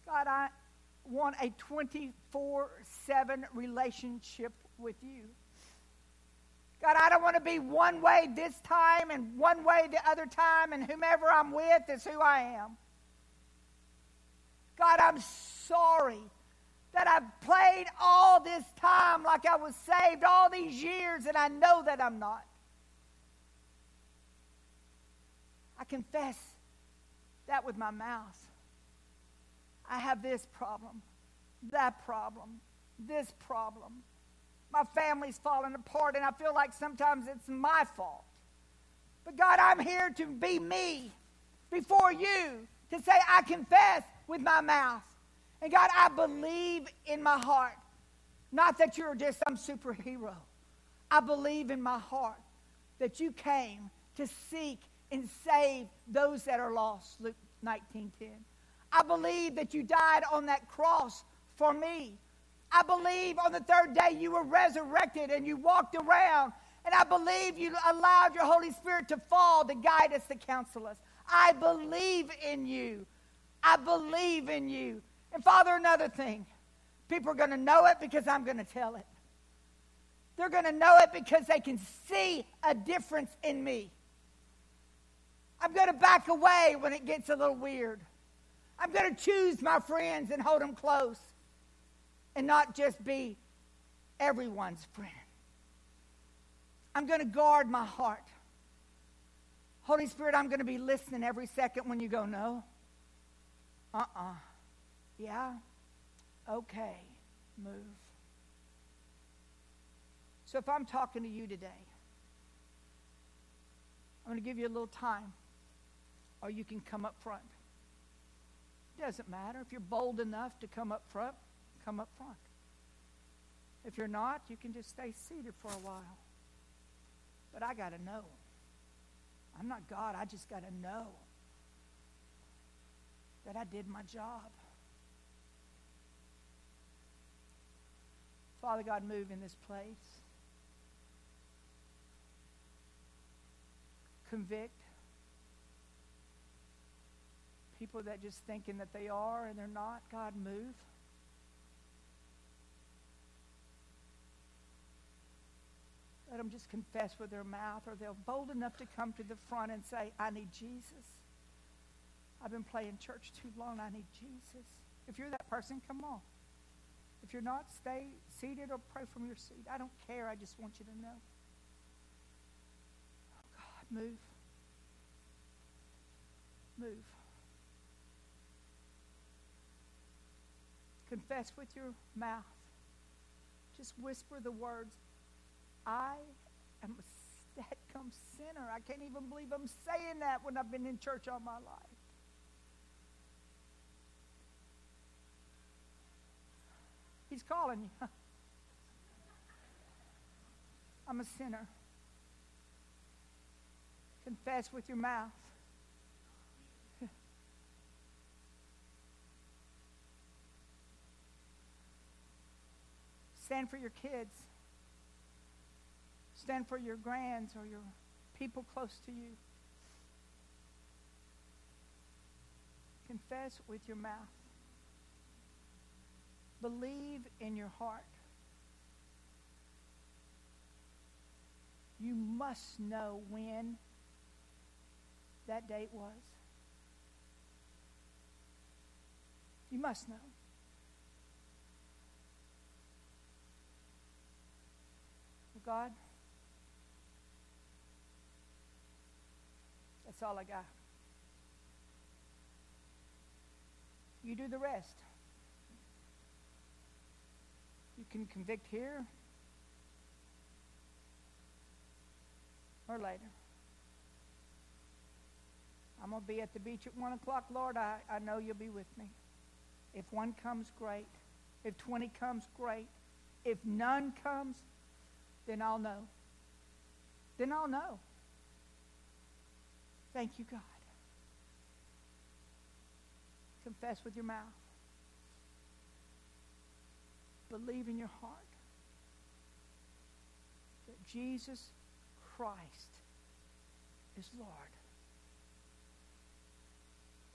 God, I want a 24 7 relationship with you. God, I don't want to be one way this time and one way the other time, and whomever I'm with is who I am. God, I'm sorry that I've played all this time like I was saved all these years, and I know that I'm not. I confess that with my mouth. I have this problem, that problem, this problem. My family's falling apart, and I feel like sometimes it's my fault. But God, I'm here to be me before you, to say, I confess with my mouth. And God, I believe in my heart, not that you're just some superhero. I believe in my heart that you came to seek and save those that are lost. Luke 19:10. I believe that you died on that cross for me. I believe on the third day you were resurrected and you walked around. And I believe you allowed your Holy Spirit to fall to guide us, to counsel us. I believe in you. I believe in you. And Father, another thing people are going to know it because I'm going to tell it. They're going to know it because they can see a difference in me. I'm going to back away when it gets a little weird. I'm going to choose my friends and hold them close and not just be everyone's friend. I'm going to guard my heart. Holy Spirit, I'm going to be listening every second when you go, no. Uh uh-uh. uh Yeah. Okay. Move. So if I'm talking to you today, I'm going to give you a little time, or you can come up front. Doesn't matter. If you're bold enough to come up front, come up front. If you're not, you can just stay seated for a while. But I got to know. I'm not God. I just got to know that I did my job. Father God, move in this place. Convict people that just thinking that they are and they're not. God, move. Let them just confess with their mouth, or they're bold enough to come to the front and say, I need Jesus. I've been playing church too long. I need Jesus. If you're that person, come on. If you're not, stay seated or pray from your seat. I don't care. I just want you to know. Oh, God, move. Move. Confess with your mouth. Just whisper the words, I am a come sinner. I can't even believe I'm saying that when I've been in church all my life. He's calling you. [laughs] I'm a sinner. Confess with your mouth. [laughs] Stand for your kids. Stand for your grands or your people close to you. Confess with your mouth. Believe in your heart. You must know when that date was. You must know. God, that's all I got. You do the rest. You can convict here or later. I'm going to be at the beach at 1 o'clock. Lord, I, I know you'll be with me. If one comes, great. If 20 comes, great. If none comes, then I'll know. Then I'll know. Thank you, God. Confess with your mouth. Believe in your heart that Jesus Christ is Lord.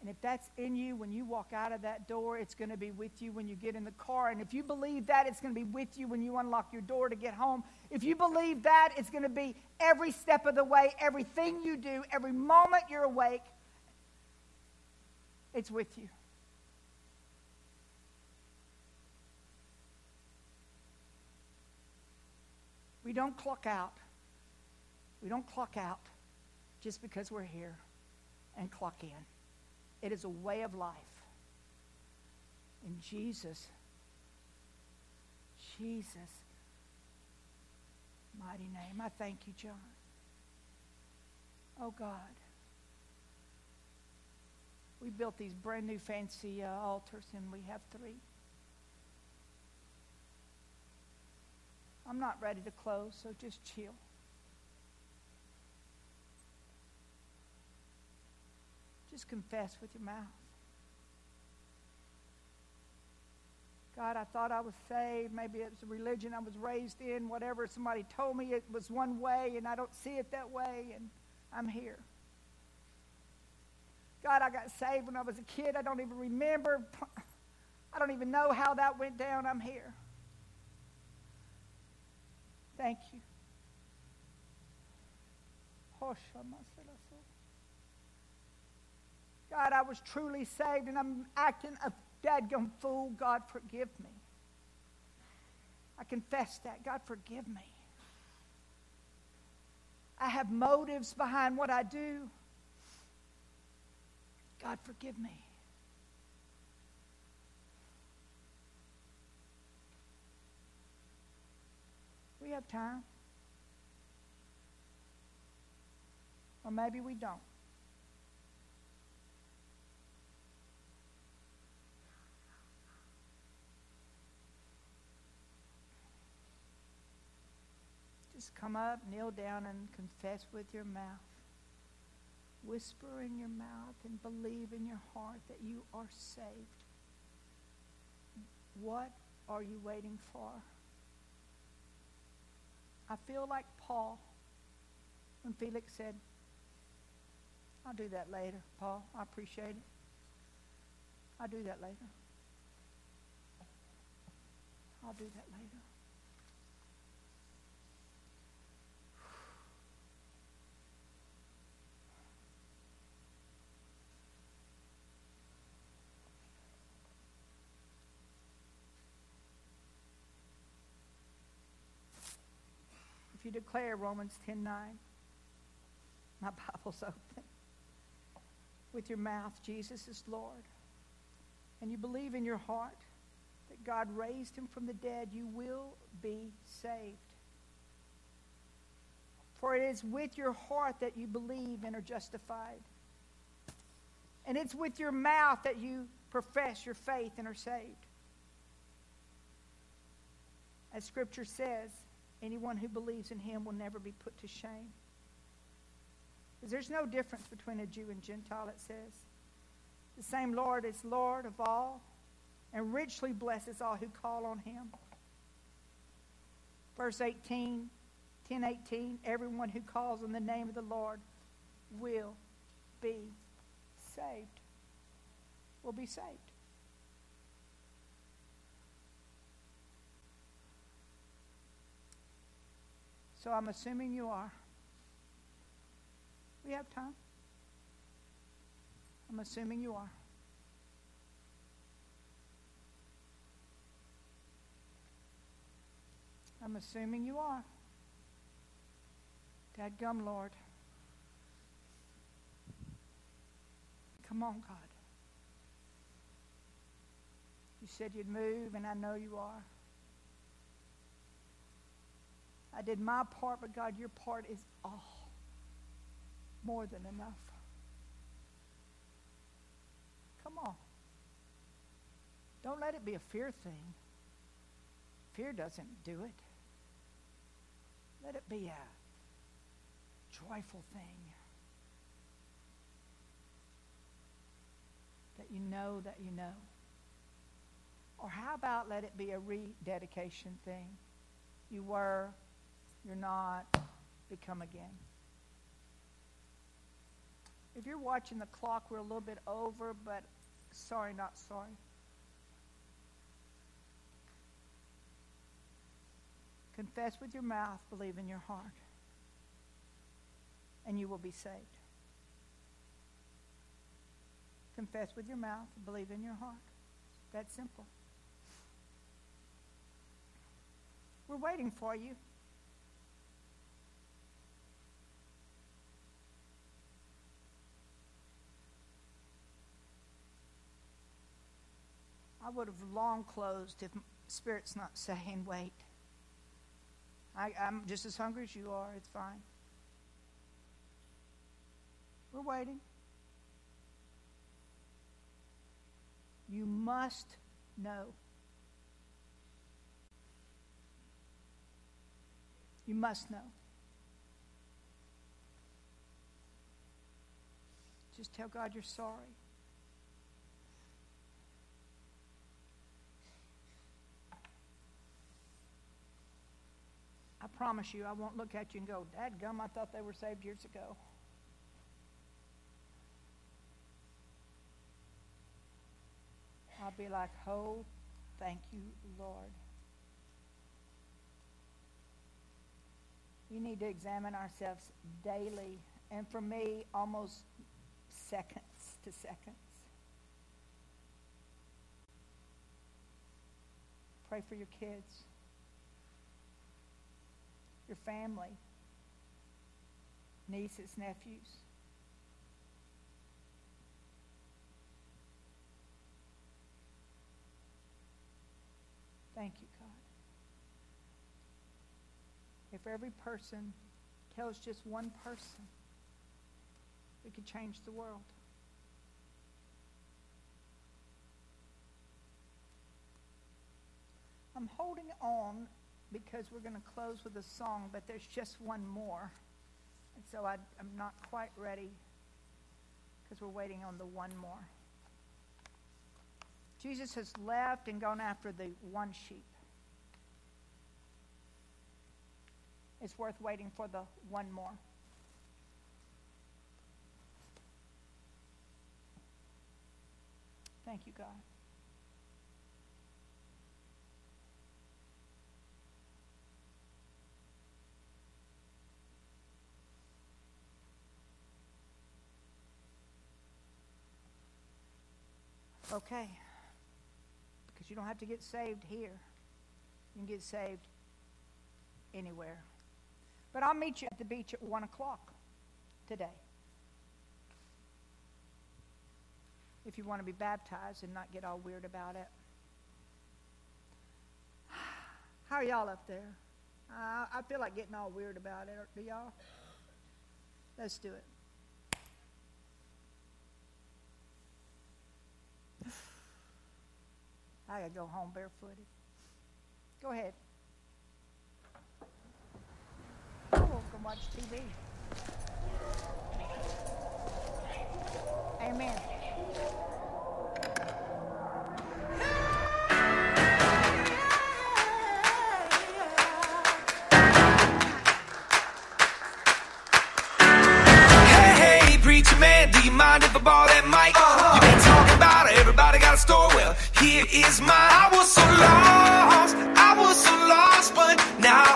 And if that's in you when you walk out of that door, it's going to be with you when you get in the car. And if you believe that, it's going to be with you when you unlock your door to get home. If you believe that, it's going to be every step of the way, everything you do, every moment you're awake, it's with you. We don't clock out. We don't clock out just because we're here and clock in. It is a way of life. In Jesus, Jesus' mighty name, I thank you, John. Oh, God. We built these brand new fancy uh, altars, and we have three. I'm not ready to close, so just chill. Just confess with your mouth. God, I thought I was saved. Maybe it was a religion I was raised in, whatever. Somebody told me it was one way, and I don't see it that way, and I'm here. God, I got saved when I was a kid. I don't even remember. I don't even know how that went down. I'm here. Thank you. God, I was truly saved and I'm acting a dadgum fool. God, forgive me. I confess that. God, forgive me. I have motives behind what I do. God, forgive me. We have time. Or maybe we don't. Come up, kneel down, and confess with your mouth. Whisper in your mouth and believe in your heart that you are saved. What are you waiting for? I feel like Paul when Felix said, I'll do that later, Paul. I appreciate it. I'll do that later. I'll do that later. You declare Romans 10 9, my [laughs] Bible's open. With your mouth, Jesus is Lord, and you believe in your heart that God raised him from the dead, you will be saved. For it is with your heart that you believe and are justified. And it's with your mouth that you profess your faith and are saved. As Scripture says, anyone who believes in him will never be put to shame. Because there's no difference between a Jew and Gentile, it says. The same Lord is Lord of all and richly blesses all who call on him. Verse 18, 10 18, everyone who calls on the name of the Lord will be saved. Will be saved. So I'm assuming you are. We have time. I'm assuming you are. I'm assuming you are. Dad gum, Lord. Come on, God. You said you'd move, and I know you are. I did my part, but God, your part is all more than enough. Come on. Don't let it be a fear thing. Fear doesn't do it. Let it be a joyful thing. That you know that you know. Or how about let it be a rededication thing? You were, you're not, become again. If you're watching the clock, we're a little bit over, but sorry, not sorry. Confess with your mouth, believe in your heart, and you will be saved. Confess with your mouth, believe in your heart. That simple. We're waiting for you. I would have long closed if Spirit's not saying, wait. I, I'm just as hungry as you are. It's fine. We're waiting. You must know. You must know. Just tell God you're sorry. I promise you, I won't look at you and go, Dad gum, I thought they were saved years ago. I'll be like, oh, thank you, Lord. We need to examine ourselves daily, and for me, almost seconds to seconds. Pray for your kids, your family, nieces, nephews. Thank you, God. If every person tells just one person, we could change the world. I'm holding on because we're going to close with a song, but there's just one more. And so I, I'm not quite ready because we're waiting on the one more. Jesus has left and gone after the one sheep. It's worth waiting for the one more. Thank you, God. Okay. Because you don't have to get saved here. You can get saved anywhere. But I'll meet you at the beach at 1 o'clock today. If you want to be baptized and not get all weird about it. [sighs] How are y'all up there? Uh, I feel like getting all weird about it. Do y'all? Let's do it. I gotta go home barefooted. Go ahead. Oh, go watch TV. Amen. Hey, hey, preacher man, do you mind if I borrow that mic? You been talking about it, everybody got a story. Well, here is my. I was so lost, I was so lost, but now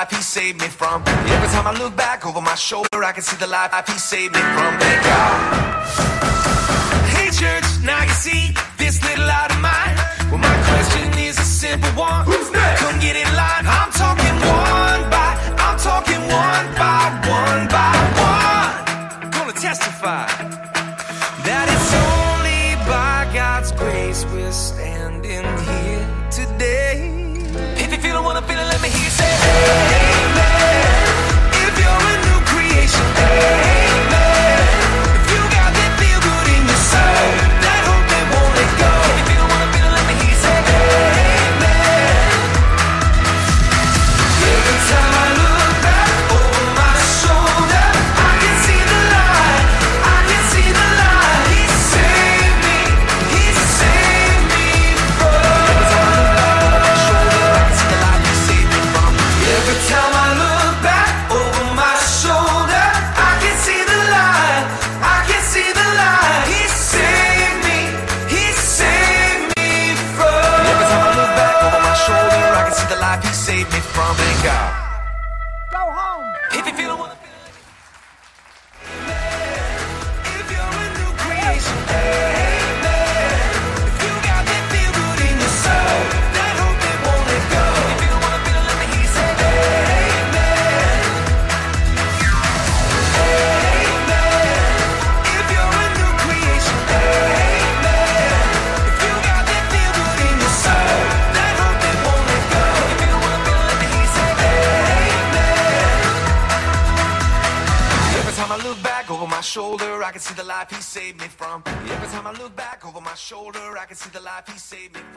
life he saved me from. Every time I look back over my shoulder, I can see the life he saved me from. Thank God. Hey church, now you see this little light of mine. Well, my question is a simple one. Who's next? Come get in line. I'm see the life he saved me.